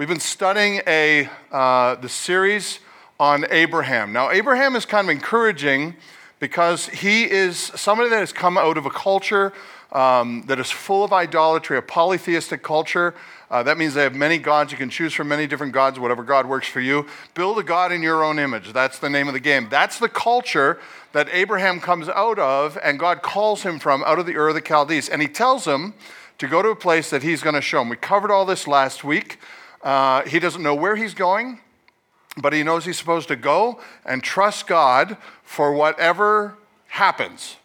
We've been studying a, uh, the series on Abraham. Now, Abraham is kind of encouraging because he is somebody that has come out of a culture um, that is full of idolatry, a polytheistic culture. Uh, that means they have many gods. You can choose from many different gods, whatever God works for you. Build a God in your own image. That's the name of the game. That's the culture that Abraham comes out of, and God calls him from out of the Ur of the Chaldees. And he tells him to go to a place that he's going to show him. We covered all this last week. Uh, he doesn't know where he's going, but he knows he's supposed to go and trust God for whatever happens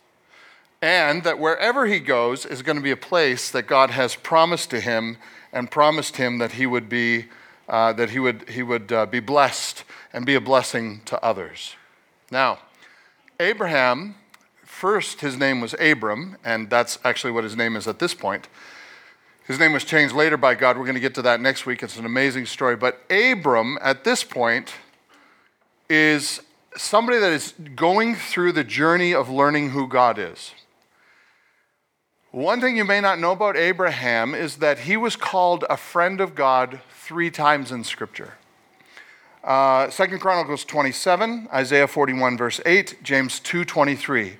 and that wherever he goes is going to be a place that God has promised to him and promised him that he would be, uh, that he would, he would uh, be blessed and be a blessing to others. Now, Abraham, first his name was Abram, and that's actually what his name is at this point. His name was changed later by God. We're going to get to that next week. It's an amazing story. But Abram, at this point, is somebody that is going through the journey of learning who God is. One thing you may not know about Abraham is that he was called a friend of God three times in Scripture. Uh, 2 Chronicles 27, Isaiah 41, verse 8, James 2, 23.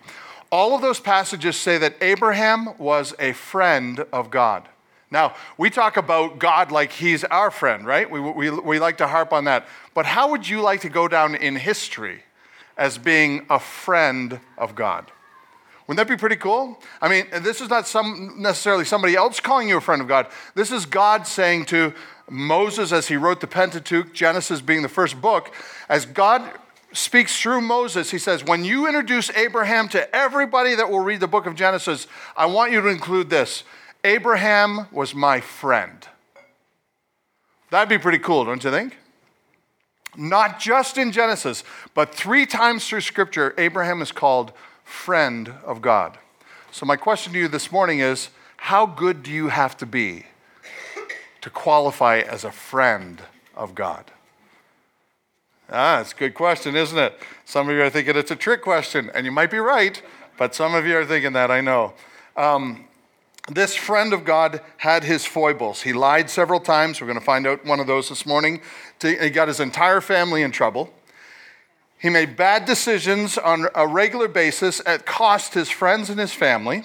All of those passages say that Abraham was a friend of God. Now, we talk about God like he's our friend, right? We, we, we like to harp on that. But how would you like to go down in history as being a friend of God? Wouldn't that be pretty cool? I mean, this is not some, necessarily somebody else calling you a friend of God. This is God saying to Moses as he wrote the Pentateuch, Genesis being the first book, as God speaks through Moses, he says, When you introduce Abraham to everybody that will read the book of Genesis, I want you to include this Abraham was my friend. That'd be pretty cool, don't you think? Not just in Genesis, but three times through Scripture, Abraham is called friend of God. So, my question to you this morning is how good do you have to be to qualify as a friend of God? Ah, it's a good question, isn't it? Some of you are thinking it's a trick question, and you might be right, but some of you are thinking that, I know. Um, this friend of God had his foibles. He lied several times. We're going to find out one of those this morning. He got his entire family in trouble. He made bad decisions on a regular basis at cost his friends and his family.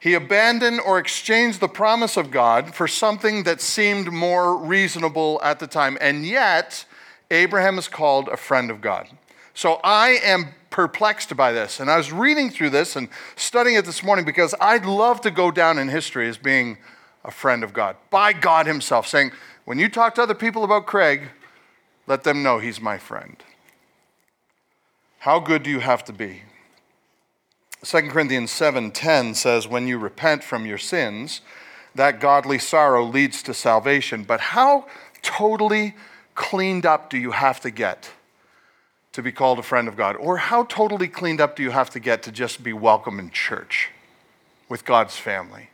He abandoned or exchanged the promise of God for something that seemed more reasonable at the time. And yet, Abraham is called a friend of God. So I am perplexed by this. And I was reading through this and studying it this morning because I'd love to go down in history as being a friend of God, by God Himself, saying, when you talk to other people about Craig, let them know he's my friend. How good do you have to be? 2 Corinthians 7:10 says when you repent from your sins, that godly sorrow leads to salvation. But how totally cleaned up do you have to get to be called a friend of God? Or how totally cleaned up do you have to get to just be welcome in church with God's family?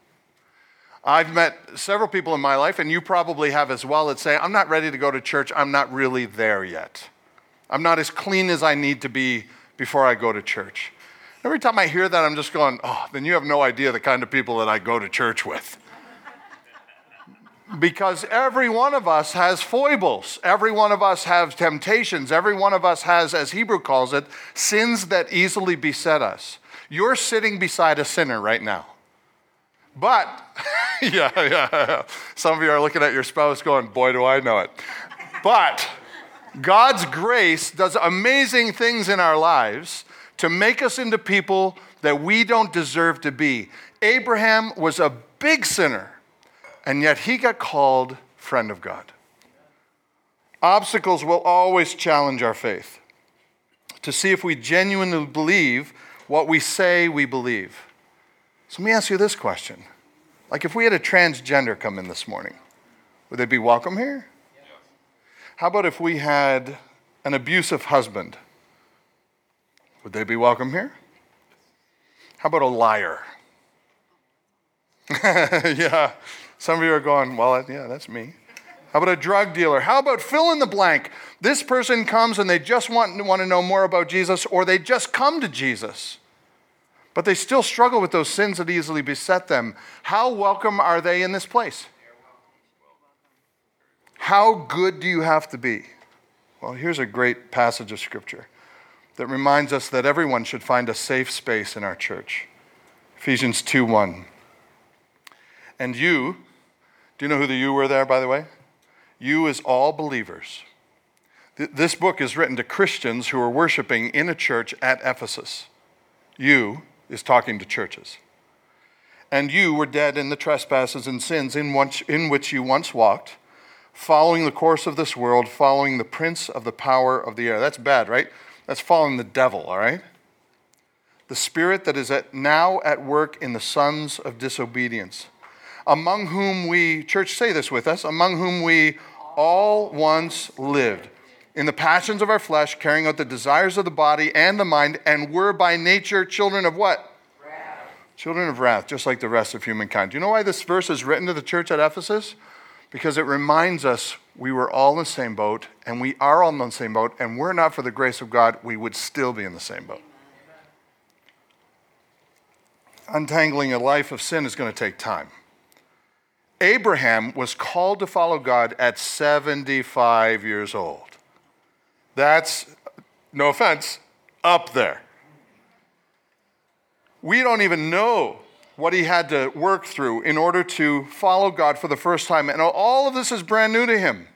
I've met several people in my life, and you probably have as well, that say, I'm not ready to go to church. I'm not really there yet. I'm not as clean as I need to be before I go to church. Every time I hear that, I'm just going, oh, then you have no idea the kind of people that I go to church with. Because every one of us has foibles. Every one of us has temptations. Every one of us has, as Hebrew calls it, sins that easily beset us. You're sitting beside a sinner right now. But, yeah, yeah, some of you are looking at your spouse going, boy, do I know it. But, God's grace does amazing things in our lives to make us into people that we don't deserve to be. Abraham was a big sinner, and yet he got called friend of God. Obstacles will always challenge our faith to see if we genuinely believe what we say we believe. So let me ask you this question. Like if we had a transgender come in this morning, would they be welcome here? How about if we had an abusive husband? Would they be welcome here? How about a liar? yeah, some of you are going, well, yeah, that's me. How about a drug dealer? How about fill in the blank? This person comes and they just want, want to know more about Jesus, or they just come to Jesus, but they still struggle with those sins that easily beset them. How welcome are they in this place? How good do you have to be? Well, here's a great passage of Scripture that reminds us that everyone should find a safe space in our church. Ephesians 2 1. And you, do you know who the you were there, by the way? You is all believers. This book is written to Christians who are worshiping in a church at Ephesus. You is talking to churches. And you were dead in the trespasses and sins in which you once walked, following the course of this world, following the prince of the power of the air. That's bad, right? That's following the devil, all right? The spirit that is at, now at work in the sons of disobedience, among whom we, church, say this with us, among whom we all once lived in the passions of our flesh, carrying out the desires of the body and the mind, and were by nature children of what? Wrath. Children of wrath, just like the rest of humankind. Do you know why this verse is written to the church at Ephesus? Because it reminds us we were all in the same boat, and we are all in the same boat, and were not for the grace of God, we would still be in the same boat. Untangling a life of sin is going to take time. Abraham was called to follow God at 75 years old. That's, no offense, up there. We don't even know what he had to work through in order to follow God for the first time. And all of this is brand new to him.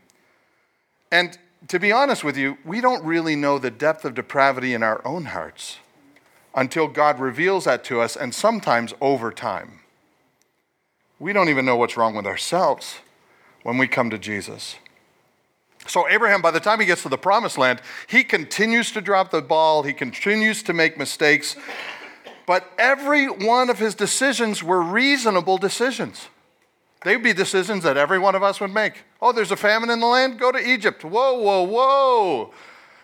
And to be honest with you, we don't really know the depth of depravity in our own hearts until God reveals that to us, and sometimes over time. We don't even know what's wrong with ourselves when we come to Jesus. So, Abraham, by the time he gets to the promised land, he continues to drop the ball, he continues to make mistakes, but every one of his decisions were reasonable decisions. They'd be decisions that every one of us would make. Oh, there's a famine in the land? Go to Egypt. Whoa, whoa, whoa.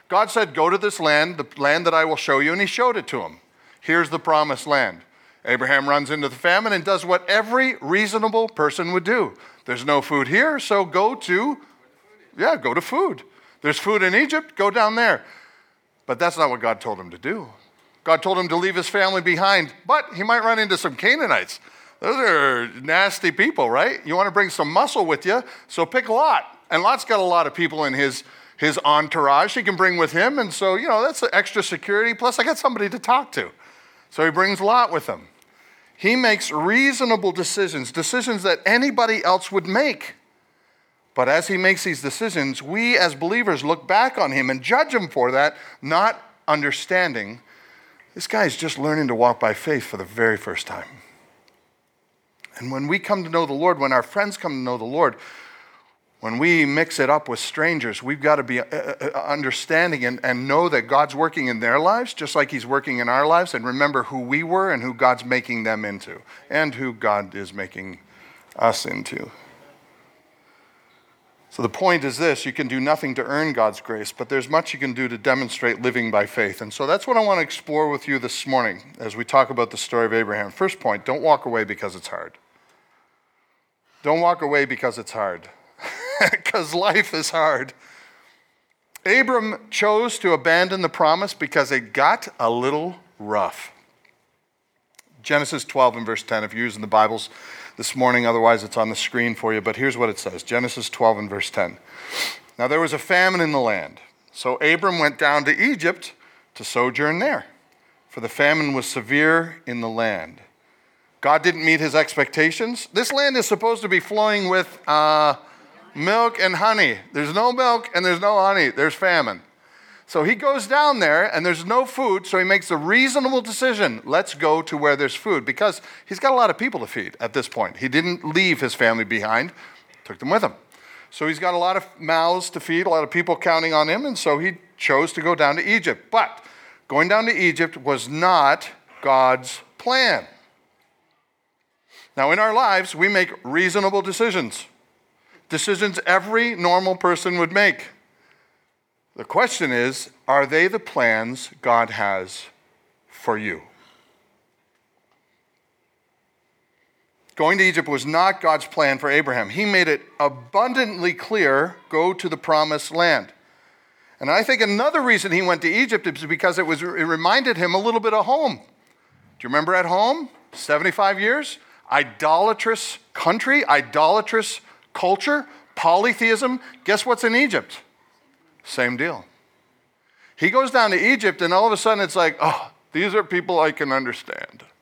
God said, Go to this land, the land that I will show you, and he showed it to him. Here's the promised land. Abraham runs into the famine and does what every reasonable person would do. There's no food here, so go to yeah, go to food. There's food in Egypt, go down there. But that's not what God told him to do. God told him to leave his family behind, but he might run into some Canaanites. Those are nasty people, right? You want to bring some muscle with you, so pick Lot. And Lot's got a lot of people in his, his entourage he can bring with him. And so, you know, that's extra security. Plus, I got somebody to talk to. So he brings Lot with him. He makes reasonable decisions, decisions that anybody else would make. But as he makes these decisions, we as believers look back on him and judge him for that, not understanding this guy is just learning to walk by faith for the very first time. And when we come to know the Lord, when our friends come to know the Lord, when we mix it up with strangers, we've got to be uh, uh, uh, understanding and, and know that God's working in their lives just like He's working in our lives, and remember who we were and who God's making them into, and who God is making us into. So the point is this you can do nothing to earn God's grace, but there's much you can do to demonstrate living by faith. And so that's what I want to explore with you this morning as we talk about the story of Abraham. First point don't walk away because it's hard. Don't walk away because it's hard, because life is hard. Abram chose to abandon the promise because it got a little rough. Genesis 12 and verse 10, if you're using the Bibles, this morning, otherwise, it's on the screen for you. But here's what it says Genesis 12 and verse 10. Now there was a famine in the land. So Abram went down to Egypt to sojourn there, for the famine was severe in the land. God didn't meet his expectations. This land is supposed to be flowing with uh, milk and honey. There's no milk and there's no honey, there's famine. So he goes down there and there's no food, so he makes a reasonable decision. Let's go to where there's food because he's got a lot of people to feed at this point. He didn't leave his family behind, took them with him. So he's got a lot of mouths to feed, a lot of people counting on him, and so he chose to go down to Egypt. But going down to Egypt was not God's plan. Now, in our lives, we make reasonable decisions, decisions every normal person would make. The question is are they the plans God has for you? Going to Egypt was not God's plan for Abraham. He made it abundantly clear go to the promised land. And I think another reason he went to Egypt is because it, was, it reminded him a little bit of home. Do you remember at home? 75 years? Idolatrous country, idolatrous culture, Polytheism, guess what's in Egypt? Same deal. He goes down to Egypt, and all of a sudden it's like, oh, these are people I can understand.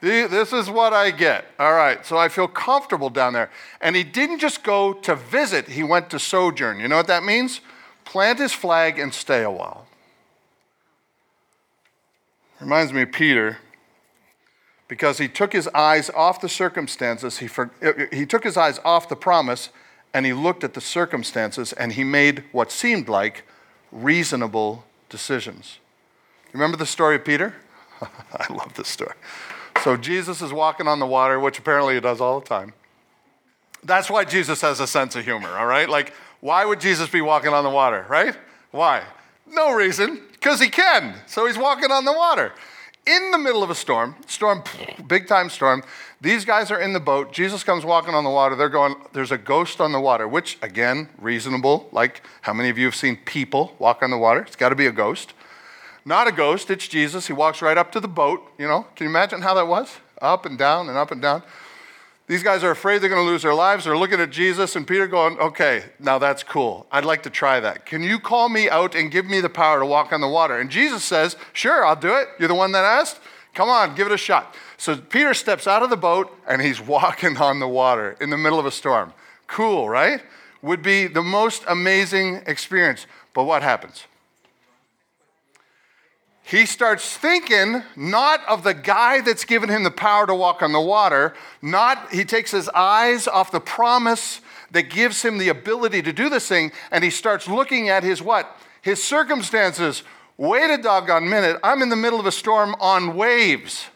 This is what I get. All right, so I feel comfortable down there. And he didn't just go to visit, he went to sojourn. You know what that means? Plant his flag and stay a while. Reminds me of Peter because he took his eyes off the circumstances, he, for, uh, he took his eyes off the promise, and he looked at the circumstances, and he made what seemed like reasonable decisions. Remember the story of Peter? I love this story. So Jesus is walking on the water, which apparently he does all the time. That's why Jesus has a sense of humor, all right? Like, why would Jesus be walking on the water, right? Why? No reason, because he can. So he's walking on the water. In the middle of a storm, storm, big time storm, these guys are in the boat. Jesus comes walking on the water. They're going, there's a ghost on the water, which, again, reasonable. Like, how many of you have seen people walk on the water? It's got to be a ghost. Not a ghost, it's Jesus. He walks right up to the boat. You know, can you imagine how that was? Up and down and up and down. These guys are afraid they're going to lose their lives. They're looking at Jesus and Peter going, okay, now that's cool. I'd like to try that. Can you call me out and give me the power to walk on the water? And Jesus says, sure, I'll do it. You're the one that asked? Come on, give it a shot. So Peter steps out of the boat and he's walking on the water in the middle of a storm. Cool, right? Would be the most amazing experience. But what happens? He starts thinking not of the guy that's given him the power to walk on the water, not he takes his eyes off the promise that gives him the ability to do this thing, and he starts looking at his what? His circumstances. Wait a doggone minute, I'm in the middle of a storm on waves.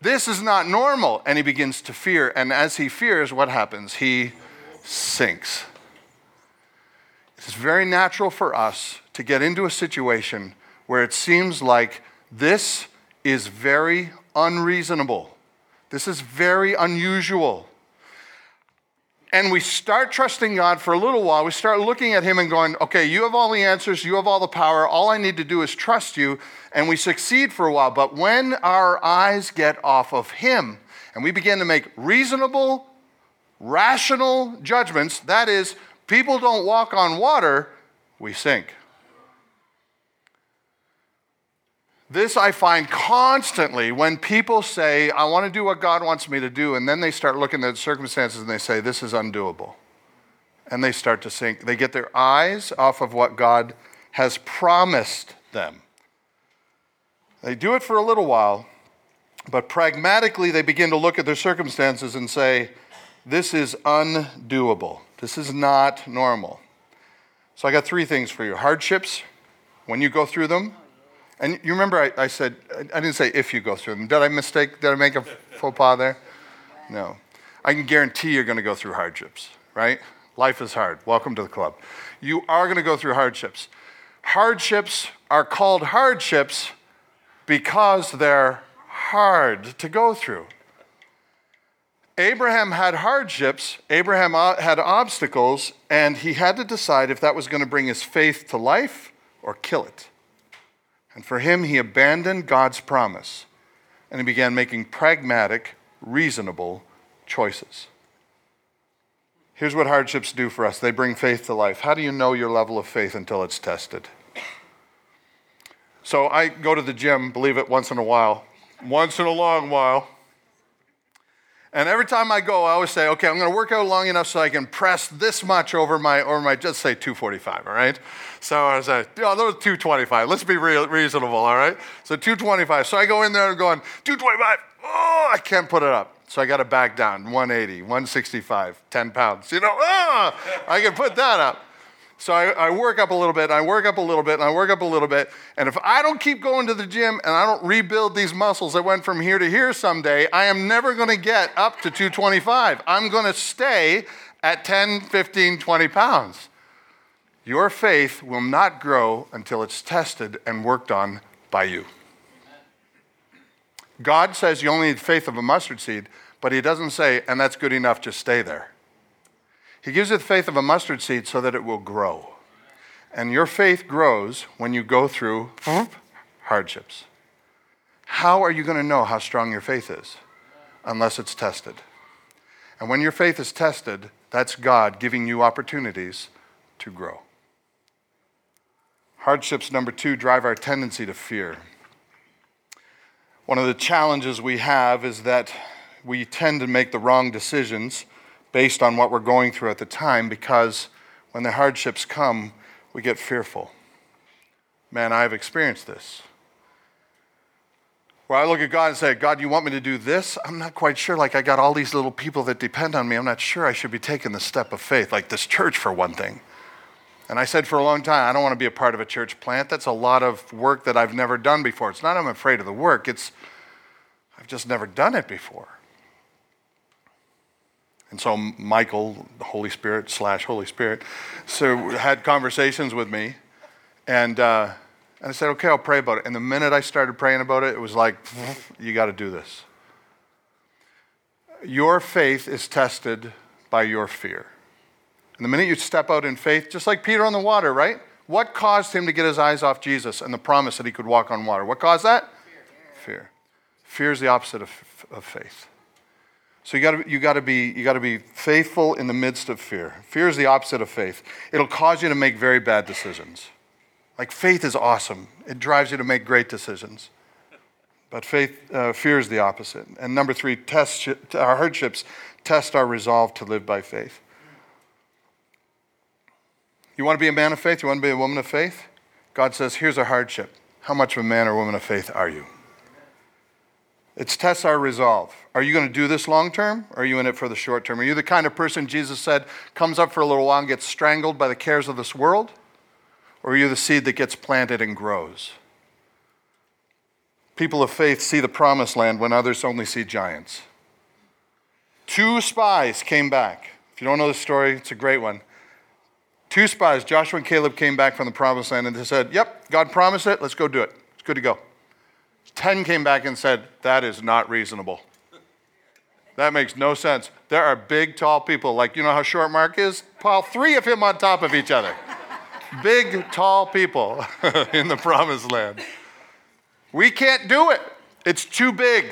This is not normal. And he begins to fear. And as he fears, what happens? He sinks. It's very natural for us to get into a situation where it seems like this is very unreasonable. This is very unusual. And we start trusting God for a little while. We start looking at Him and going, okay, you have all the answers, you have all the power. All I need to do is trust you. And we succeed for a while. But when our eyes get off of Him and we begin to make reasonable, rational judgments, that is, people don't walk on water, we sink. This I find constantly when people say, I want to do what God wants me to do, and then they start looking at circumstances and they say, This is undoable. And they start to sink. They get their eyes off of what God has promised them. They do it for a little while, but pragmatically they begin to look at their circumstances and say, This is undoable. This is not normal. So I got three things for you hardships, when you go through them, and you remember I, I, said, I didn't say if you go through them. Did I mistake? Did I make a faux pas there? No. I can guarantee you're going to go through hardships, right? Life is hard. Welcome to the club. You are going to go through hardships. Hardships are called hardships because they're hard to go through. Abraham had hardships, Abraham uh, had obstacles, and he had to decide if that was going to bring his faith to life or kill it. And for him, he abandoned God's promise and he began making pragmatic, reasonable choices. Here's what hardships do for us they bring faith to life. How do you know your level of faith until it's tested? So I go to the gym, believe it, once in a while, once in a long while. And every time I go, I always say, okay, I'm going to work out long enough so I can press this much over my, over my, just say 245, all right? So I say, oh, those 225. Let's be real, reasonable, all right? So 225. So I go in there and going, 225. Oh, I can't put it up. So I got to back down, 180, 165, 10 pounds. You know, oh, I can put that up. So I, I, work up a little bit, and I work up a little bit, and I work up a little bit. And if I don't keep going to the gym and I don't rebuild these muscles that went from here to here someday, I am never going to get up to 225. I'm going to stay at 10, 15, 20 pounds. Your faith will not grow until it's tested and worked on by you. God says you only need faith of a mustard seed, but He doesn't say, and that's good enough, just stay there. He gives you the faith of a mustard seed so that it will grow. And your faith grows when you go through hmm? hardships. How are you going to know how strong your faith is? Unless it's tested. And when your faith is tested, That's God giving you opportunities to grow. Hardships, number two, drive our tendency to fear. One of the challenges we have is that we tend to make the wrong decisions based on what we're going through at the time because when the hardships come, we get fearful. Man, I've experienced this. Where I look at God and say, God, you want me to do this? I'm not quite sure. Like, I got all these little people that depend on me. I'm not sure I should be taking the step of faith, like this church, for one thing. And I said for a long time, I don't want to be a part of a church plant. That's a lot of work that I've never done before. It's not I'm afraid of the work, it's I've just never done it before. And so Michael, the Holy Spirit slash Holy Spirit, so had conversations with me, and uh, and I said, okay, I'll pray about it. And the minute I started praying about it, it was like, you got to do this. Your faith is tested by your fear. And the minute you step out in faith, just like Peter on the water, right? What caused him to get his eyes off Jesus and the promise that he could walk on water? What caused that? Fear. Fear, fear is the opposite of, of faith. So you got you got to be you got to be faithful in the midst of fear. Fear is the opposite of faith. It'll cause you to make very bad decisions. Like faith is awesome. It drives you to make great decisions. But faith, uh, fear is the opposite. And number three, test our hardships test our resolve to live by faith. You want to be a man of faith? You want to be a woman of faith? God says, here's a hardship. How much of a man or woman of faith are you? It's tests our resolve. Are you going to do this long term or are you in it for the short term? Are you the kind of person Jesus said comes up for a little while and gets strangled by the cares of this world? Or are you the seed that gets planted and grows? People of faith see the promised land when others only see giants. Two spies came back. If you don't know the story, it's a great one. Two spies, Joshua and Caleb, came back from the promised land and they said, Yep, God promised it. Let's go do it. It's good to go. Ten came back and said, That is not reasonable. That makes no sense. There are big, tall people. Like, you know how short Mark is? Pile three of him on top of each other. big, tall people in the promised land. We can't do it. It's too big.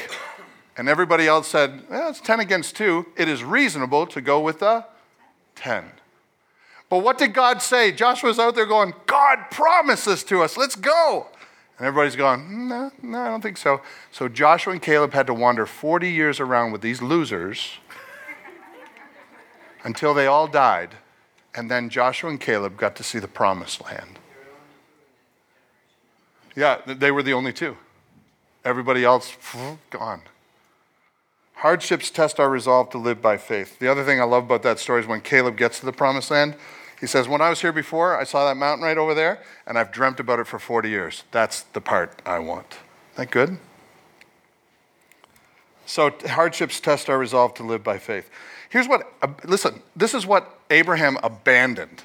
And everybody else said, well, it's 10 against 2. It is reasonable to go with the 10. But what did God say? Joshua's out there going, God promised this to us. Let's go. And everybody's going, no, no, I don't think so. So Joshua and Caleb had to wander 40 years around with these losers until they all died. And then Joshua and Caleb got to see the promised land. Yeah, they were the only two. Everybody else, gone. Hardships test our resolve to live by faith. The other thing I love about that story is when Caleb gets to the promised land, he says, When I was here before, I saw that mountain right over there, and I've dreamt about it for 40 years. That's the part I want. Isn't that good? So, hardships test our resolve to live by faith. Here's what, uh, listen, this is what Abraham abandoned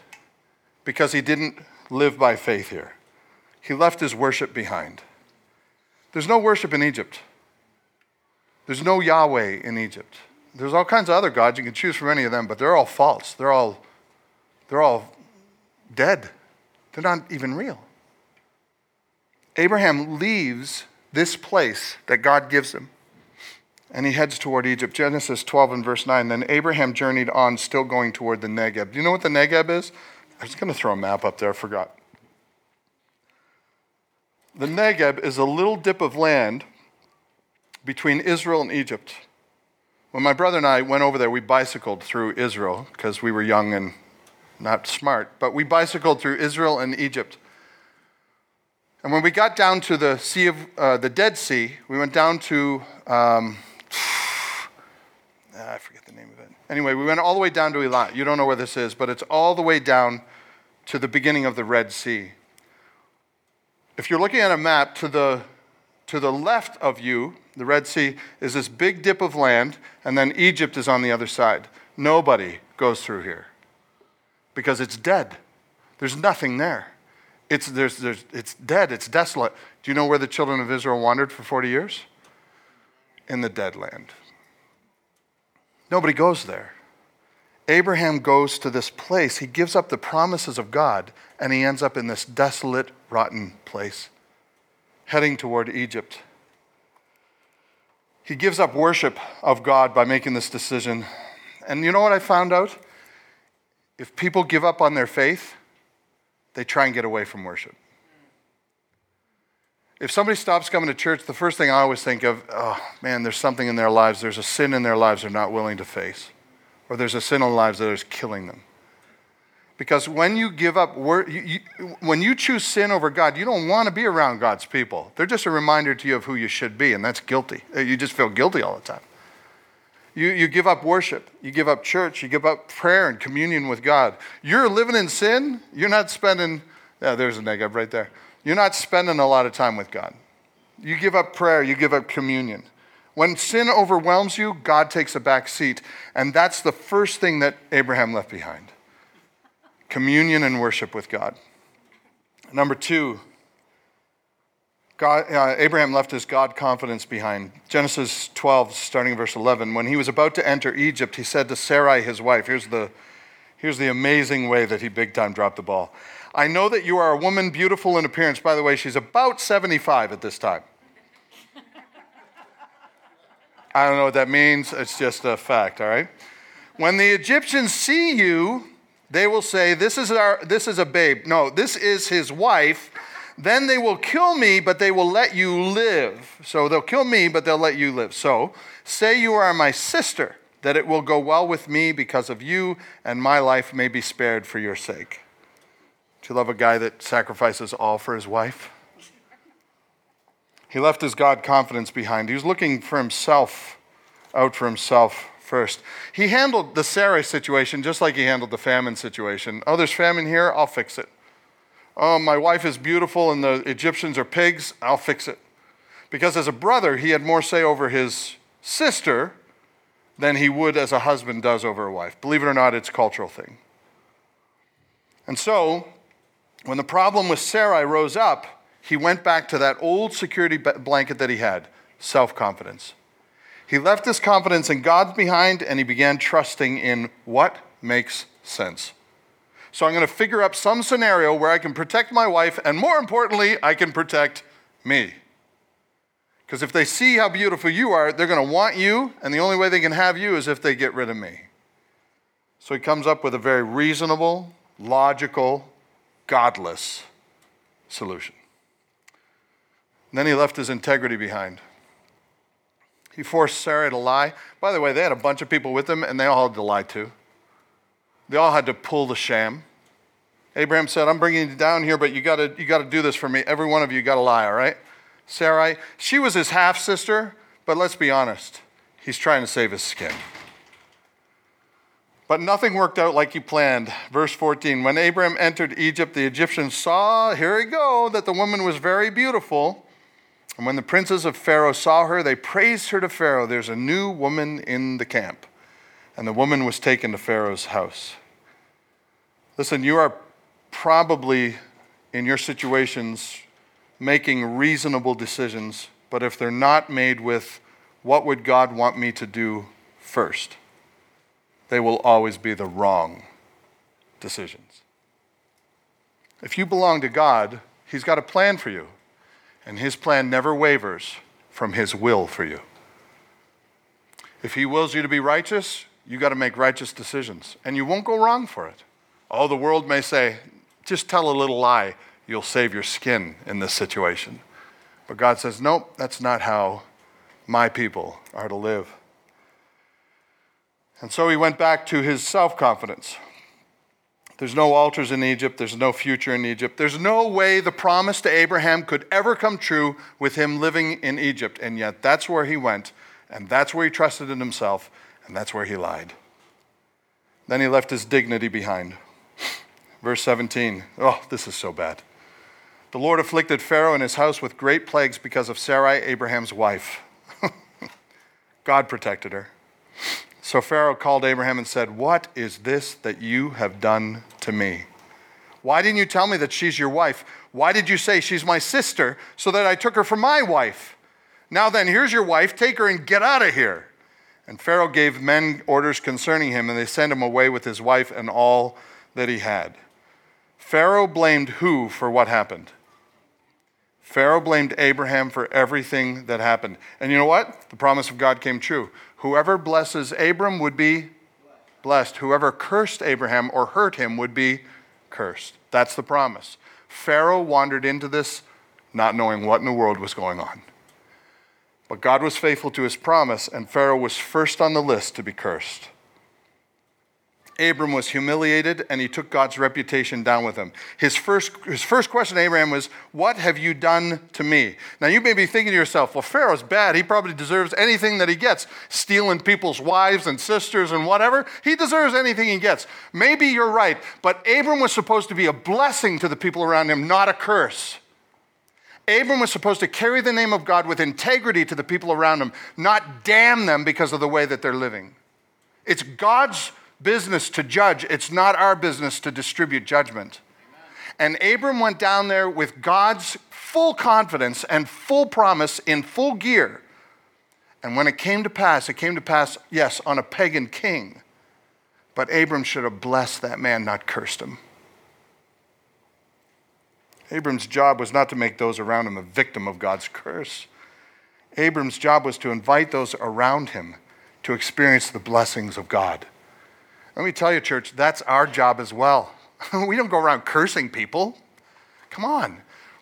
because he didn't live by faith here. He left his worship behind. There's no worship in Egypt. There's no Yahweh in Egypt. There's all kinds of other gods. You can choose from any of them, but they're all false. They're all they're all dead, they're not even real. Abraham leaves this place that God gives him and he heads toward Egypt. Genesis 12 and verse 9. Then Abraham journeyed on, still going toward the Negeb. Do you know what the Negeb is? I was going to throw a map up there, I forgot. The Negeb is a little dip of land between Israel and Egypt. When my brother and I went over there, we bicycled through Israel because we were young and not smart, but we bicycled through Israel and Egypt. And when we got down to the Sea of uh, the Dead Sea, we went down to um, I forget the name of it. Anyway, we went all the way down to Elat. You don't know where this is, but it's all the way down to the beginning of the Red Sea. If you're looking at a map, to the to the left of you, the Red Sea, is this big dip of land, and then Egypt is on the other side. Nobody goes through here because it's dead. There's nothing there. It's, there's, there's, it's dead, it's desolate. Do you know where the children of Israel wandered for 40 years? In the dead land. Nobody goes there. Abraham goes to this place. He gives up the promises of God, and he ends up in this desolate, rotten place, heading toward Egypt. He gives up worship of God by making this decision. And you know what I found out? If people give up on their faith, they try and get away from worship. If somebody stops coming to church, the first thing I always think of, oh man, there's something in their lives, there's a sin in their lives they're not willing to face, or there's a sin in their lives that is killing them. Because when you give up, when you choose sin over God, you don't want to be around God's people. They're just a reminder to you of who you should be, and that's guilty. You just feel guilty all the time. You, you give up worship, you give up church, you give up prayer and communion with God. You're living in sin, you're not spending, yeah, there's a negative right there. You're not spending a lot of time with God. You give up prayer, you give up communion. When sin overwhelms you, God takes a back seat, and that's the first thing that Abraham left behind communion and worship with God. Number two, God, uh, Abraham left his God confidence behind. Genesis 12, starting verse 11. When he was about to enter Egypt, he said to Sarai, his wife, here's the, here's the amazing way that he big time dropped the ball. I know that you are a woman beautiful in appearance. By the way, she's about 75 at this time. I don't know what that means. It's just a fact, all right? When the Egyptians see you, they will say, This is, our, this is a babe. No, this is his wife. Then they will kill me, but they will let you live. So they'll kill me, but they'll let you live. So say you are my sister, that it will go well with me because of you, and my life may be spared for your sake. Do you love a guy that sacrifices all for his wife? He left his God confidence behind. He was looking for himself, out for himself first. He handled the Sarai situation just like he handled the famine situation. Oh, there's famine here, I'll fix it. Oh, my wife is beautiful and the Egyptians are pigs, I'll fix it. Because as a brother, he had more say over his sister than he would as a husband does over a wife. Believe it or not, it's a cultural thing. And so, when the problem with Sarai rose up, he went back to that old security blanket that he had self confidence. He left his confidence in God behind and he began trusting in what makes sense. So I'm going to figure up some scenario where I can protect my wife, and more importantly, I can protect me. Because if they see how beautiful you are, they're going to want you, and the only way they can have you is if they get rid of me. So he comes up with a very reasonable, logical, godless solution. And then he left his integrity behind. He forced Sarah to lie. By the way, they had a bunch of people with them, and they all had to lie too. They all had to pull the sham. Abraham said, I'm bringing you down here, but you gotta, you gotta do this for me. Every one of you got to lie, all right? Sarai, she was his half sister, but let's be honest, he's trying to save his skin. But nothing worked out like he planned. Verse 14 When Abraham entered Egypt, the Egyptians saw, here we go, that the woman was very beautiful. And when the princes of Pharaoh saw her, they praised her to Pharaoh. There's a new woman in the camp. And the woman was taken to Pharaoh's house. Listen, you are probably in your situations making reasonable decisions, but if they're not made with what would God want me to do first, they will always be the wrong decisions. If you belong to God, He's got a plan for you. And his plan never wavers from his will for you. If he wills you to be righteous, you got to make righteous decisions. And you won't go wrong for it. Oh, the world may say, just tell a little lie, you'll save your skin in this situation. But God says, nope, that's not how my people are to live. And so he went back to his self confidence. There's no altars in Egypt. There's no future in Egypt. There's no way the promise to Abraham could ever come true with him living in Egypt. And yet, that's where he went, and that's where he trusted in himself, and that's where he lied. Then he left his dignity behind. Verse 17. Oh, this is so bad. The Lord afflicted Pharaoh and his house with great plagues because of Sarai, Abraham's wife. God protected her. So Pharaoh called Abraham and said, What is this that you have done to me? Why didn't you tell me that she's your wife? Why did you say she's my sister so that I took her for my wife? Now then, here's your wife. Take her and get out of here. And Pharaoh gave men orders concerning him, and they sent him away with his wife and all that he had. Pharaoh blamed who for what happened? Pharaoh blamed Abraham for everything that happened. And you know what? The promise of God came true. Whoever blesses Abram would be blessed. Whoever cursed Abraham or hurt him would be cursed. That's the promise. Pharaoh wandered into this not knowing what in the world was going on. But God was faithful to his promise, and Pharaoh was first on the list to be cursed. Abram was humiliated and he took God's reputation down with him. His first, his first question to Abraham was, What have you done to me? Now you may be thinking to yourself, Well, Pharaoh's bad. He probably deserves anything that he gets, stealing people's wives and sisters and whatever. He deserves anything he gets. Maybe you're right, but Abram was supposed to be a blessing to the people around him, not a curse. Abram was supposed to carry the name of God with integrity to the people around him, not damn them because of the way that they're living. It's God's business to judge, it's not our business to distribute judgment. And Abram went down there with God's full confidence and full promise in full gear. And when it came to pass, it came to pass, yes, on a pagan king. But Abram should have blessed that man, not cursed him. Abram's job was not to make those around him a victim of God's curse. Abram's job was to invite those around him to experience the blessings of God. Let me tell you, church, that's our job as well. we don't go around cursing people. Come on.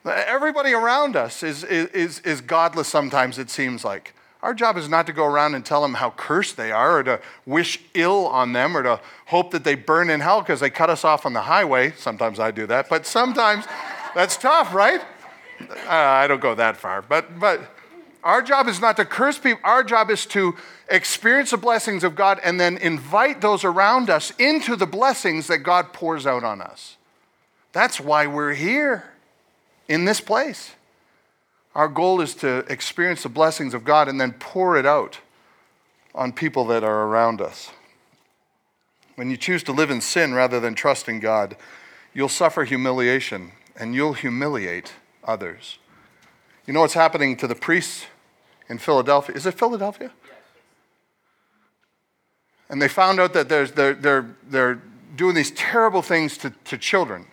Everybody around us is, is, is godless sometimes, it seems like. Our job is not to go around and tell them how cursed they are or to wish ill on them or to hope that they burn in hell because they cut us off on the highway. Sometimes I do that, but sometimes that's tough, right? Uh, I don't go that far, but, but our job is not to curse people. Our job is to experience the blessings of God and then invite those around us into the blessings that God pours out on us. That's why we're here in this place. Our goal is to experience the blessings of God and then pour it out on people that are around us. When you choose to live in sin rather than trust in God, you'll suffer humiliation and you'll humiliate others. You know what's happening to the priests in Philadelphia? Is it Philadelphia? And they found out that they're, they're, they're doing these terrible things to, to children.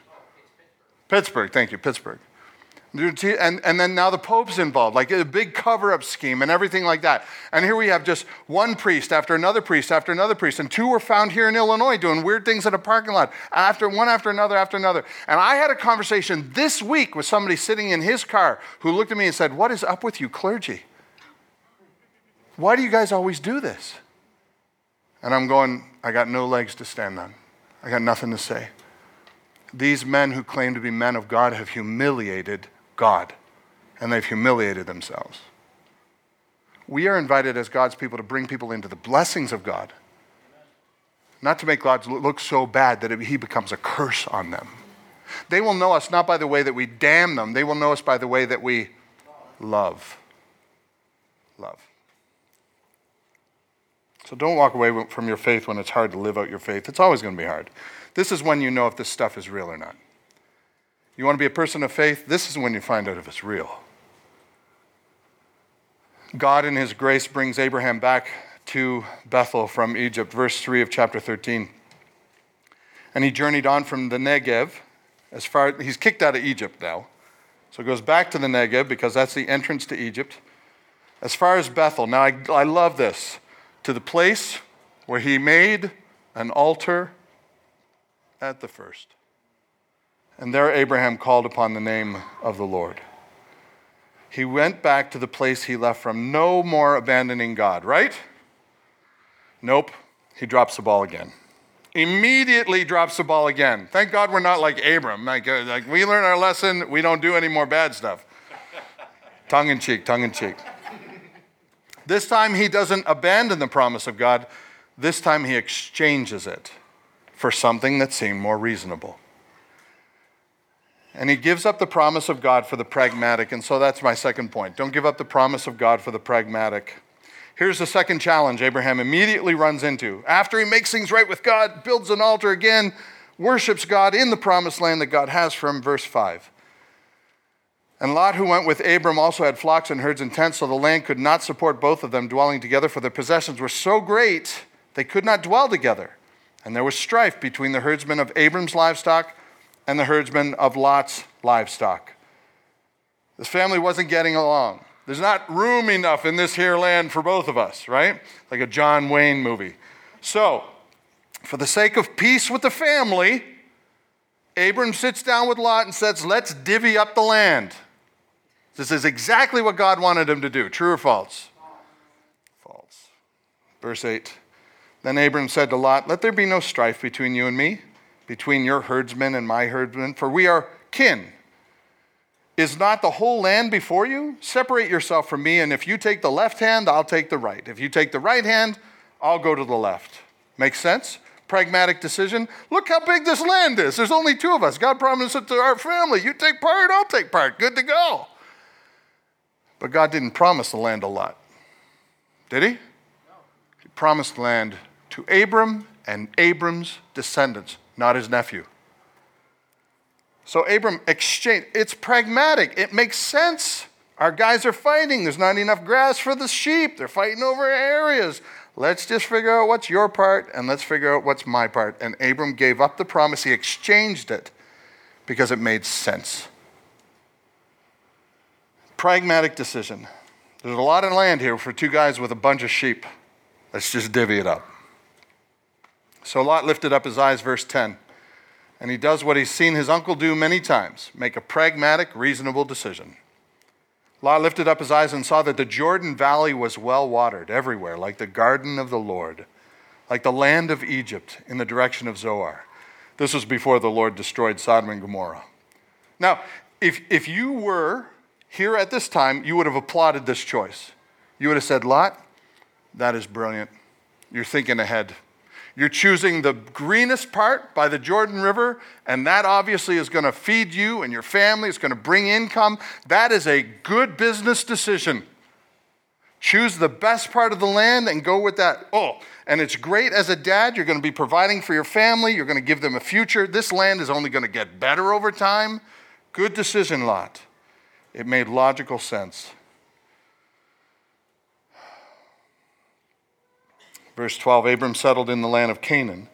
Pittsburgh, thank you, Pittsburgh. And, and then now the Pope's involved, like a big cover up scheme and everything like that. And here we have just one priest after another priest after another priest. And two were found here in Illinois doing weird things in a parking lot, after one after another after another. And I had a conversation this week with somebody sitting in his car who looked at me and said, What is up with you, clergy? Why do you guys always do this? And I'm going, I got no legs to stand on, I got nothing to say. These men who claim to be men of God have humiliated God, and they've humiliated themselves. We are invited as God's people to bring people into the blessings of God, not to make God look so bad that he becomes a curse on them. They will know us not by the way that we damn them, they will know us by the way that we love. Love. So don't walk away from your faith when it's hard to live out your faith. It's always going to be hard. This is when you know if this stuff is real or not. You want to be a person of faith? This is when you find out if it's real. God, in His grace, brings Abraham back to Bethel from Egypt, verse 3 of chapter 13. And he journeyed on from the Negev as far he's kicked out of Egypt now. So he goes back to the Negev because that's the entrance to Egypt. As far as Bethel. Now I, I love this. To the place where he made an altar at the first. And there Abraham called upon the name of the Lord. He went back to the place he left from, no more abandoning God, right? Nope. He drops the ball again. Immediately drops the ball again. Thank God we're not like Abram. Like, uh, like we learn our lesson, we don't do any more bad stuff. tongue in cheek, tongue in cheek. This time he doesn't abandon the promise of God, this time he exchanges it for something that seemed more reasonable. And he gives up the promise of God for the pragmatic. And so that's my second point. Don't give up the promise of God for the pragmatic. Here's the second challenge Abraham immediately runs into. After he makes things right with God, builds an altar again, worships God in the promised land that God has for him, verse 5. And Lot, who went with Abram, also had flocks and herds and tents, so the land could not support both of them dwelling together, for their possessions were so great they could not dwell together. And there was strife between the herdsmen of Abram's livestock and the herdsmen of Lot's livestock. This family wasn't getting along. There's not room enough in this here land for both of us, right? Like a John Wayne movie. So, For the sake of peace with the family, Abram sits down with Lot and says, Let's divvy up the land. This is exactly what God wanted him to do. True or false? False. Verse 8 Then Abram said to Lot, Let there be no strife between you and me, between your herdsmen and my herdsmen, for we are kin. Is not the whole land before you? Separate yourself from me, and if you take the left hand, I'll take the right. If you take the right hand, I'll go to the left. Makes sense? Pragmatic decision. Look how big this land is. There's only two of us. God promised it to our family. You take part, I'll take part. Good to go. But God didn't promise the land a Lot. Did he? No. He promised land to Abram and Abram's descendants, not his nephew. So Abram exchanged. It's pragmatic. It makes sense. Our guys are fighting. There's not enough grass for the sheep. They're fighting over areas. Let's just figure out what's your part and let's figure out what's my part. And Abram gave up the promise. He exchanged it because it made sense. Pragmatic decision. There's a lot of land here for two guys with a bunch of sheep. Let's just divvy it up. So Lot lifted up his eyes, verse 10 and he does what he's seen his uncle do many times make a pragmatic, reasonable decision. Lot lifted up his eyes and saw that the Jordan Valley was well watered everywhere, like the garden of the Lord, like the land of Egypt in the direction of Zoar. This was before the Lord destroyed Sodom and Gomorrah. Now, if, if you were here at this time, you would have applauded this choice. You would have said, Lot, that is brilliant. You're thinking ahead. You're choosing the greenest part by the Jordan River, and that obviously is going to feed you and your family. It's going to bring income. That is a good business decision. Choose the best part of the land and go with that. Oh, and it's great as a dad. You're going to be providing for your family, you're going to give them a future. This land is only going to get better over time. Good decision, Lot. It made logical sense. Verse 12 Abram settled in the land of Canaan,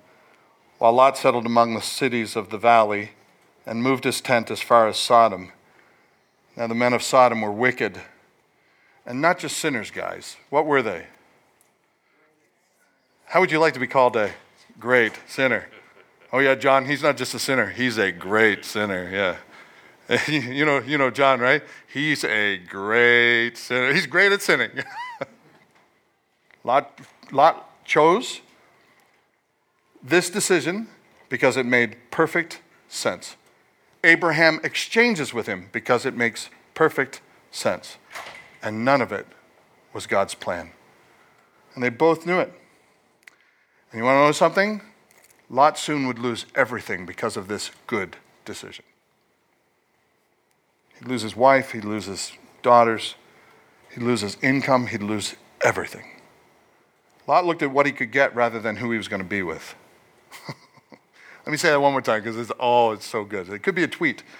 while Lot settled among the cities of the valley and moved his tent as far as Sodom. Now, the men of Sodom were wicked, and not just sinners, guys. What were they? How would you like to be called a great sinner? Oh, yeah, John, he's not just a sinner, he's a great sinner, yeah. you know, you know John, right? He's a great sinner. He's great at sinning. Lot, Lot chose this decision because it made perfect sense. Abraham exchanges with him because it makes perfect sense. And none of it was God's plan. And they both knew it. And you want to know something? Lot soon would lose everything because of this good decision. He'd lose his wife, he'd lose his daughters, he'd lose his income, he'd lose everything. Lot looked at what he could get rather than who he was going to be with. Let me say that one more time because it's oh, it's so good. It could be a tweet.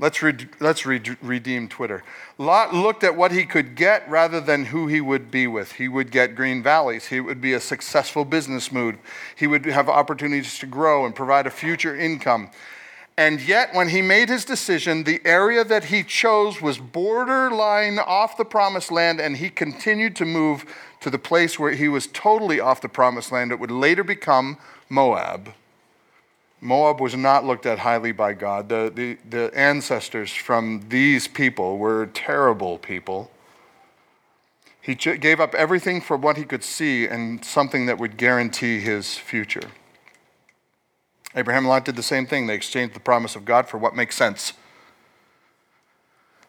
Let's, re- let's re- redeem Twitter. Lot looked at what he could get rather than who he would be with. He would get green valleys. He would be a successful business mood. He would have opportunities to grow and provide a future income. And yet, when he made his decision, the area that he chose was borderline off the promised land, and he continued to move to the place where he was totally off the promised land. It would later become Moab. Moab was not looked at highly by God. The, the, the ancestors from these people were terrible people. He gave up everything for what he could see and something that would guarantee his future. Abraham and Lot did the same thing. They exchanged the promise of God for what makes sense.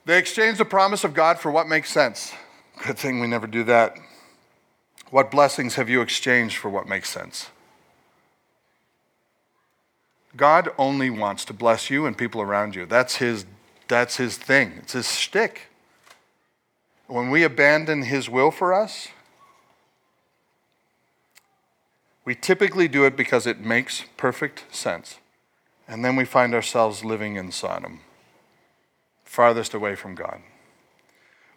They exchanged the promise of God for what makes sense. Good thing we never do that. What blessings have you exchanged for what makes sense? God only wants to bless you and people around you. That's his, that's his thing, it's his shtick. When we abandon his will for us, We typically do it because it makes perfect sense. And then we find ourselves living in Sodom, farthest away from God.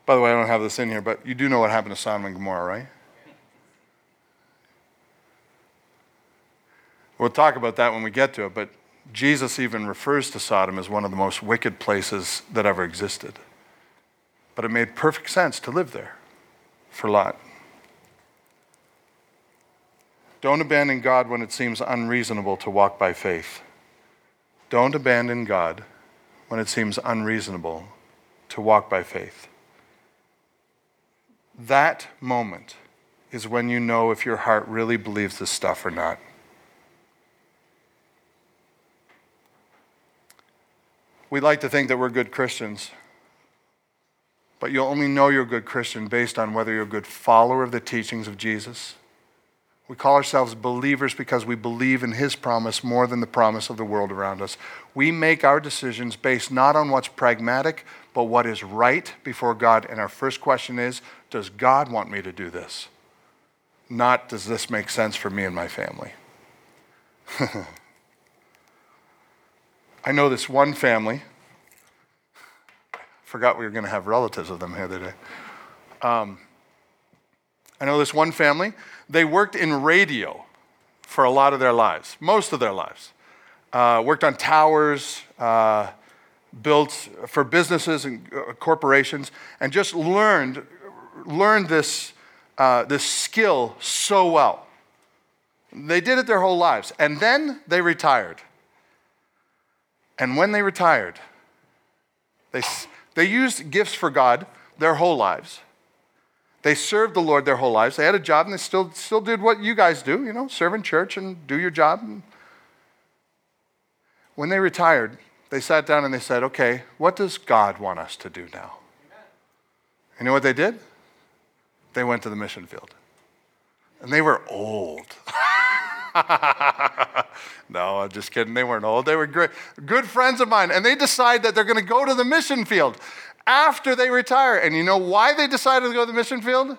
By the way, I don't have this in here, but you do know what happened to Sodom and Gomorrah, right? We'll talk about that when we get to it, but Jesus even refers to Sodom as one of the most wicked places that ever existed. But it made perfect sense to live there for Lot. Don't abandon God when it seems unreasonable to walk by faith. Don't abandon God when it seems unreasonable to walk by faith. That moment is when you know if your heart really believes this stuff or not. We like to think that we're good Christians, but you'll only know you're a good Christian based on whether you're a good follower of the teachings of Jesus. We call ourselves believers because we believe in His promise more than the promise of the world around us. We make our decisions based not on what's pragmatic, but what is right before God. And our first question is Does God want me to do this? Not, Does this make sense for me and my family? I know this one family. Forgot we were going to have relatives of them here today. Um, I know this one family. They worked in radio for a lot of their lives, most of their lives. Uh, worked on towers, uh, built for businesses and uh, corporations, and just learned learned this uh, this skill so well. They did it their whole lives, and then they retired. And when they retired, they, they used gifts for God their whole lives. They served the Lord their whole lives. They had a job and they still, still did what you guys do, you know, serve in church and do your job. When they retired, they sat down and they said, okay, what does God want us to do now? You know what they did? They went to the mission field. And they were old. no, I'm just kidding. They weren't old. They were great, good friends of mine. And they decide that they're going to go to the mission field after they retire. And you know why they decided to go to the mission field?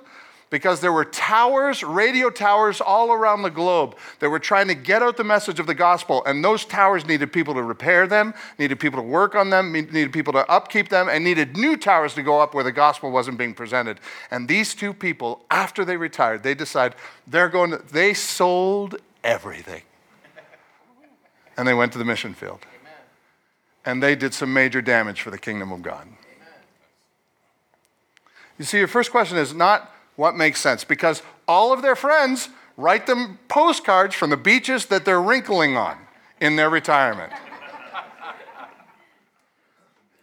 Because there were towers, radio towers all around the globe that were trying to get out the message of the gospel. And those towers needed people to repair them, needed people to work on them, needed people to upkeep them, and needed new towers to go up where the gospel wasn't being presented. And these two people, after they retired, they decided they're going to, they sold everything. And they went to the mission field. And they did some major damage for the kingdom of God. You see, your first question is not what makes sense, because all of their friends write them postcards from the beaches that they're wrinkling on in their retirement.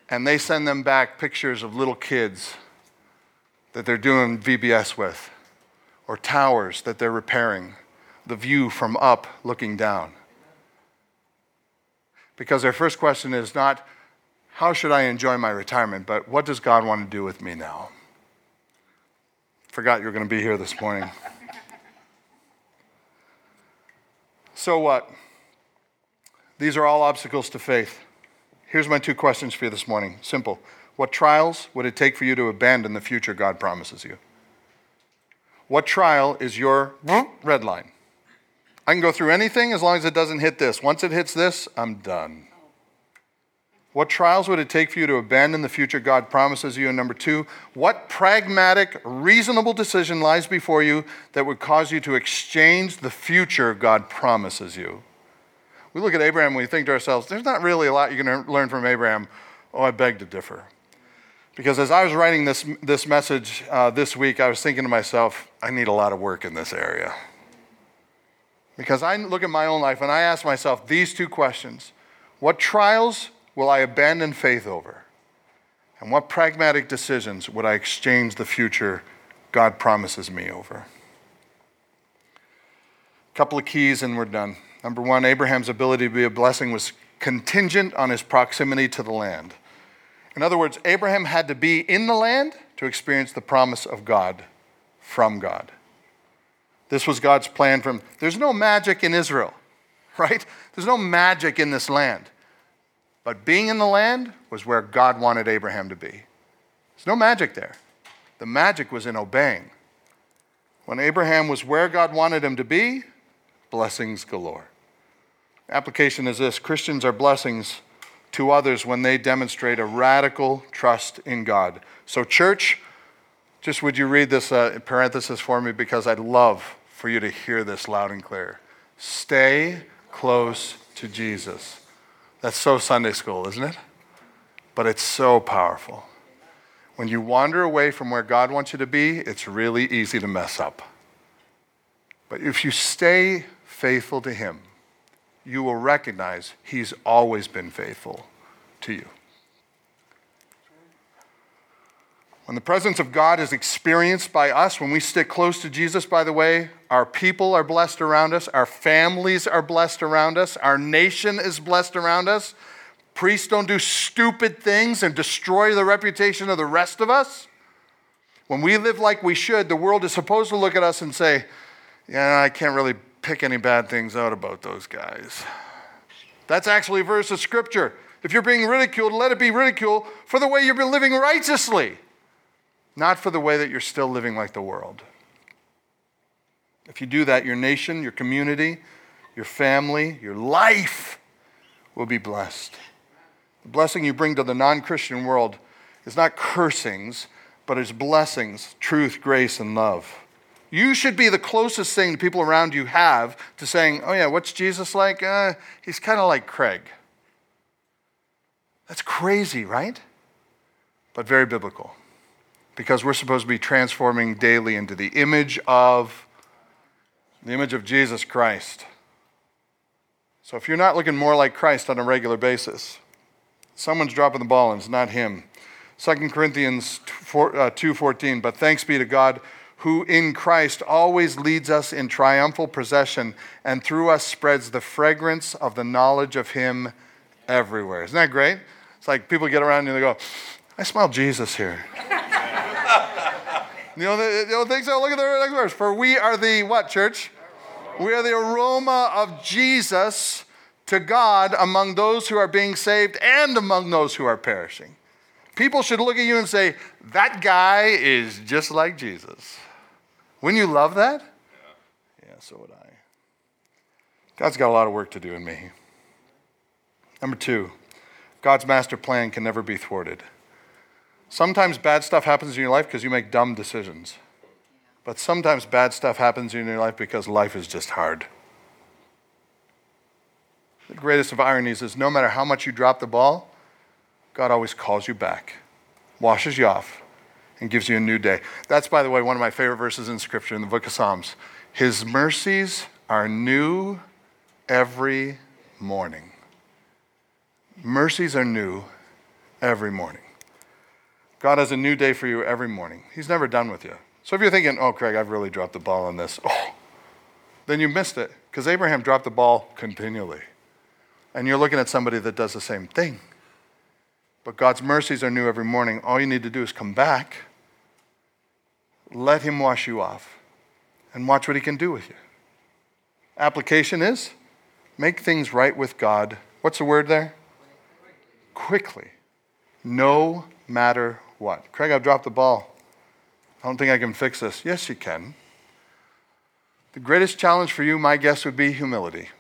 and they send them back pictures of little kids that they're doing VBS with, or towers that they're repairing, the view from up looking down. Because their first question is not, how should I enjoy my retirement, but what does God want to do with me now? Forgot you were going to be here this morning. so what? These are all obstacles to faith. Here's my two questions for you this morning. Simple. What trials would it take for you to abandon the future God promises you? What trial is your red line? I can go through anything as long as it doesn't hit this. Once it hits this, I'm done. What trials would it take for you to abandon the future God promises you? And number two, what pragmatic, reasonable decision lies before you that would cause you to exchange the future God promises you? We look at Abraham and we think to ourselves, there's not really a lot you can learn from Abraham. Oh, I beg to differ. Because as I was writing this, this message uh, this week, I was thinking to myself, I need a lot of work in this area. Because I look at my own life and I ask myself these two questions What trials will I abandon faith over? And what pragmatic decisions would I exchange the future God promises me over? A couple of keys and we're done. Number one, Abraham's ability to be a blessing was contingent on his proximity to the land. In other words, Abraham had to be in the land to experience the promise of God from God. This was God's plan from there's no magic in Israel, right? There's no magic in this land. But being in the land was where God wanted Abraham to be. There's no magic there. The magic was in obeying. When Abraham was where God wanted him to be, blessings galore. Application is this Christians are blessings to others when they demonstrate a radical trust in God. So, church, just would you read this uh, parenthesis for me because I'd love for you to hear this loud and clear. Stay close to Jesus. That's so Sunday school, isn't it? But it's so powerful. When you wander away from where God wants you to be, it's really easy to mess up. But if you stay faithful to Him, you will recognize He's always been faithful to you. When the presence of God is experienced by us, when we stick close to Jesus, by the way, our people are blessed around us, our families are blessed around us, our nation is blessed around us. Priests don't do stupid things and destroy the reputation of the rest of us. When we live like we should, the world is supposed to look at us and say, Yeah, I can't really pick any bad things out about those guys. That's actually a verse of scripture. If you're being ridiculed, let it be ridicule for the way you've been living righteously not for the way that you're still living like the world. If you do that, your nation, your community, your family, your life will be blessed. The blessing you bring to the non Christian world is not cursings, but is blessings, truth, grace, and love. You should be the closest thing the people around you have to saying, Oh, yeah, what's Jesus like? Uh, he's kind of like Craig. That's crazy, right? But very biblical because we're supposed to be transforming daily into the image of the image of Jesus Christ. So if you're not looking more like Christ on a regular basis, someone's dropping the ball and it's not him. 2 Corinthians 2:14 uh, but thanks be to God who in Christ always leads us in triumphal procession and through us spreads the fragrance of the knowledge of him everywhere. Isn't that great? It's like people get around and they go, I smell Jesus here. You don't, you don't think so? Look at the next verse. For we are the what, church? We are the aroma of Jesus to God among those who are being saved and among those who are perishing. People should look at you and say, that guy is just like Jesus. Wouldn't you love that? Yeah, yeah so would I. God's got a lot of work to do in me. Number two, God's master plan can never be thwarted. Sometimes bad stuff happens in your life because you make dumb decisions. But sometimes bad stuff happens in your life because life is just hard. The greatest of ironies is no matter how much you drop the ball, God always calls you back, washes you off, and gives you a new day. That's, by the way, one of my favorite verses in Scripture in the book of Psalms. His mercies are new every morning. Mercies are new every morning. God has a new day for you every morning. He's never done with you. So if you're thinking, oh, Craig, I've really dropped the ball on this, oh, then you missed it because Abraham dropped the ball continually. And you're looking at somebody that does the same thing. But God's mercies are new every morning. All you need to do is come back, let Him wash you off, and watch what He can do with you. Application is make things right with God. What's the word there? Quickly. No matter what? Craig, I've dropped the ball. I don't think I can fix this. Yes, you can. The greatest challenge for you, my guess, would be humility.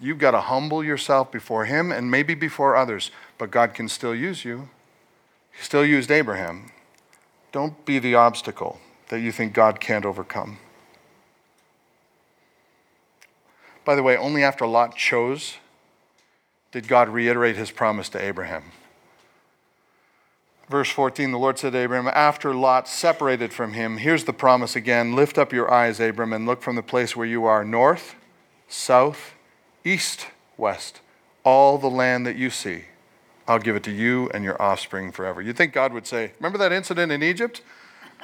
You've got to humble yourself before Him and maybe before others, but God can still use you. He still used Abraham. Don't be the obstacle that you think God can't overcome. By the way, only after Lot chose did God reiterate his promise to Abraham. Verse 14, the Lord said to Abram, after Lot separated from him, here's the promise again Lift up your eyes, Abram, and look from the place where you are north, south, east, west. All the land that you see, I'll give it to you and your offspring forever. You'd think God would say, Remember that incident in Egypt?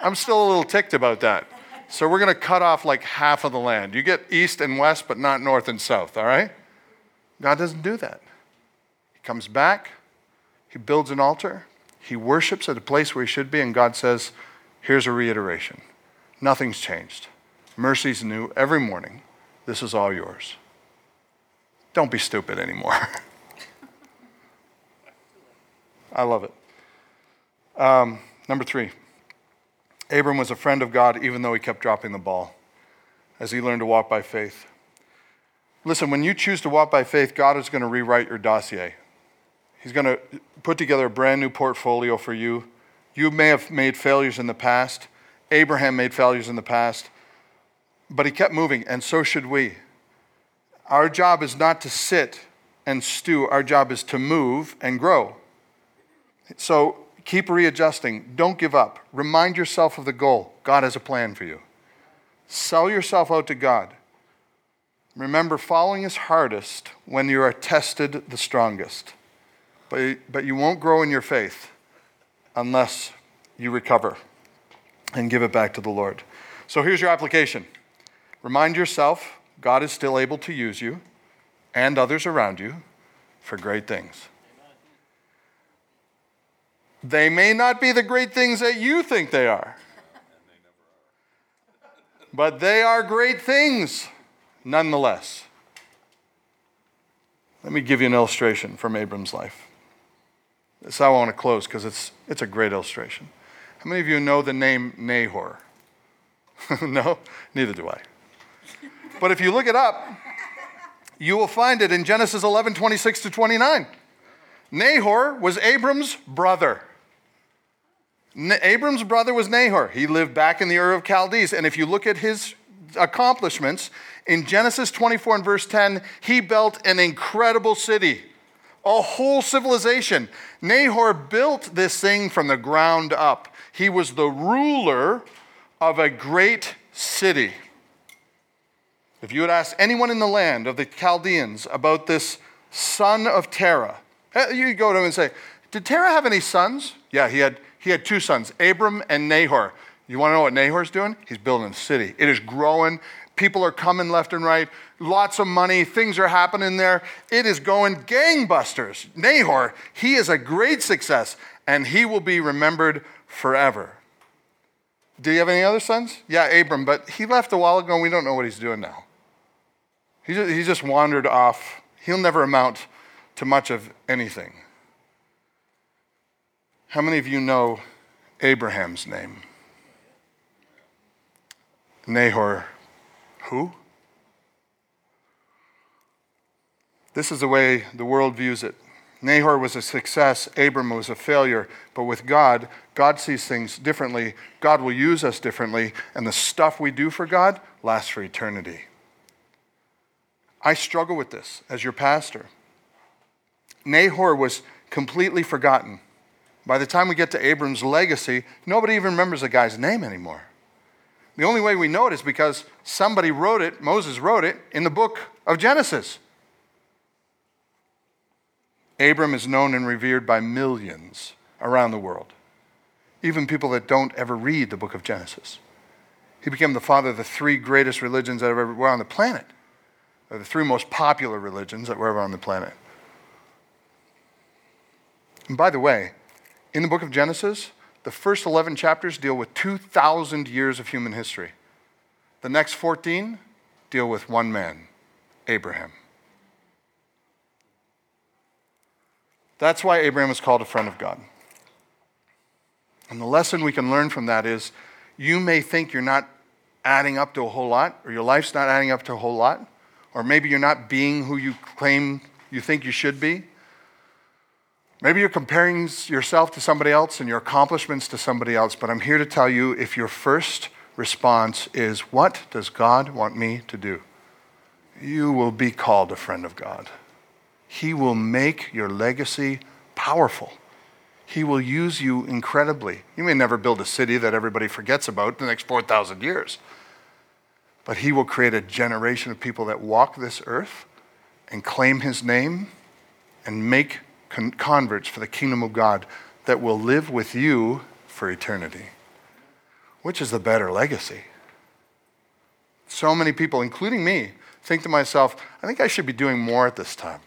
I'm still a little ticked about that. So we're going to cut off like half of the land. You get east and west, but not north and south, all right? God doesn't do that. He comes back, he builds an altar, he worships at a place where he should be, and God says, Here's a reiteration nothing's changed. Mercy's new every morning. This is all yours. Don't be stupid anymore. I love it. Um, number three, Abram was a friend of God even though he kept dropping the ball as he learned to walk by faith. Listen, when you choose to walk by faith, God is going to rewrite your dossier. He's going to put together a brand new portfolio for you. You may have made failures in the past. Abraham made failures in the past, but he kept moving, and so should we. Our job is not to sit and stew, our job is to move and grow. So keep readjusting. Don't give up. Remind yourself of the goal. God has a plan for you. Sell yourself out to God. Remember, following is hardest when you are tested the strongest. But, but you won't grow in your faith unless you recover and give it back to the Lord. So here's your application remind yourself God is still able to use you and others around you for great things. They may not be the great things that you think they are, but they are great things nonetheless. Let me give you an illustration from Abram's life. This I want to close because it's, it's a great illustration. How many of you know the name Nahor? no? Neither do I. But if you look it up, you will find it in Genesis 11 26 to 29. Nahor was Abram's brother. Abram's brother was Nahor. He lived back in the Ur of Chaldees. And if you look at his accomplishments, in Genesis 24 and verse 10, he built an incredible city, a whole civilization. Nahor built this thing from the ground up. He was the ruler of a great city. If you had asked anyone in the land of the Chaldeans about this son of Terah, eh, you go to him and say, Did Terah have any sons? Yeah, he had, he had two sons, Abram and Nahor. You want to know what Nahor's doing? He's building a city. It is growing. People are coming left and right. Lots of money. Things are happening there. It is going gangbusters. Nahor, he is a great success, and he will be remembered forever. Do you have any other sons? Yeah, Abram, but he left a while ago, and we don't know what he's doing now. He just, just wandered off. He'll never amount to much of anything. How many of you know Abraham's name? Nahor, who? This is the way the world views it. Nahor was a success, Abram was a failure, but with God, God sees things differently. God will use us differently, and the stuff we do for God lasts for eternity. I struggle with this as your pastor. Nahor was completely forgotten. By the time we get to Abram's legacy, nobody even remembers the guy's name anymore. The only way we know it is because somebody wrote it, Moses wrote it, in the book of Genesis. Abram is known and revered by millions around the world, even people that don't ever read the book of Genesis. He became the father of the three greatest religions that ever were on the planet, or the three most popular religions that were ever on the planet. And by the way, in the book of Genesis, the first 11 chapters deal with 2,000 years of human history. The next 14 deal with one man, Abraham. That's why Abraham is called a friend of God. And the lesson we can learn from that is you may think you're not adding up to a whole lot, or your life's not adding up to a whole lot, or maybe you're not being who you claim you think you should be. Maybe you're comparing yourself to somebody else and your accomplishments to somebody else, but I'm here to tell you if your first response is, What does God want me to do? You will be called a friend of God. He will make your legacy powerful. He will use you incredibly. You may never build a city that everybody forgets about in the next 4,000 years, but He will create a generation of people that walk this earth and claim His name and make con- converts for the kingdom of God that will live with you for eternity. Which is the better legacy? So many people, including me, think to myself, I think I should be doing more at this time.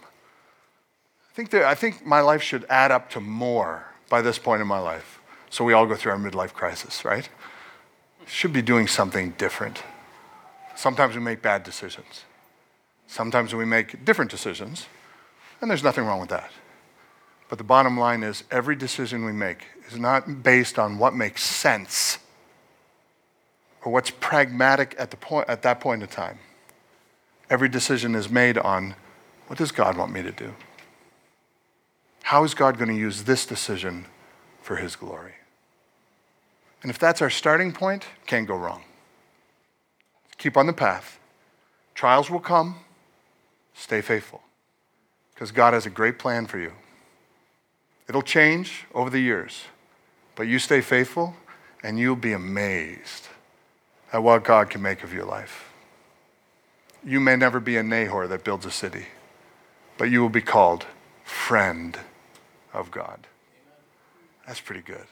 I think, that, I think my life should add up to more by this point in my life. So we all go through our midlife crisis, right? Should be doing something different. Sometimes we make bad decisions. Sometimes we make different decisions, and there's nothing wrong with that. But the bottom line is every decision we make is not based on what makes sense or what's pragmatic at, the point, at that point in time. Every decision is made on what does God want me to do? How is God going to use this decision for his glory? And if that's our starting point, can't go wrong. Keep on the path. Trials will come. Stay faithful. Because God has a great plan for you. It'll change over the years, but you stay faithful and you'll be amazed at what God can make of your life. You may never be a Nahor that builds a city, but you will be called friend of God. That's pretty good.